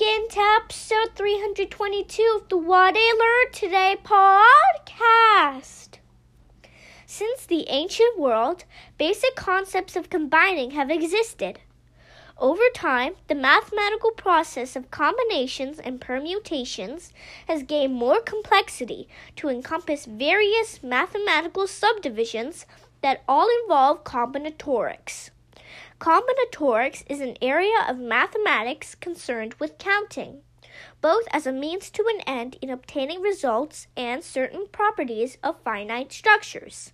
Tuning to episode 322 of the What I Learned Today podcast. Since the ancient world, basic concepts of combining have existed. Over time, the mathematical process of combinations and permutations has gained more complexity to encompass various mathematical subdivisions that all involve combinatorics. Combinatorics is an area of mathematics concerned with counting, both as a means to an end in obtaining results and certain properties of finite structures.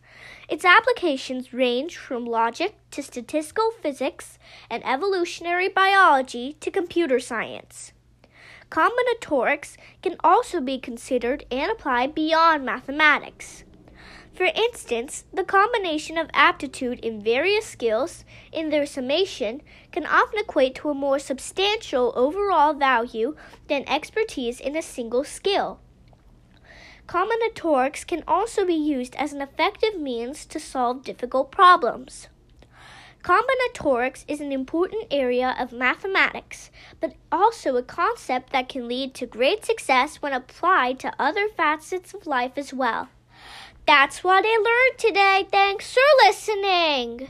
Its applications range from logic to statistical physics and evolutionary biology to computer science. Combinatorics can also be considered and applied beyond mathematics. For instance, the combination of aptitude in various skills in their summation can often equate to a more substantial overall value than expertise in a single skill. Combinatorics can also be used as an effective means to solve difficult problems. Combinatorics is an important area of mathematics, but also a concept that can lead to great success when applied to other facets of life as well. That's what I learned today. Thanks for listening.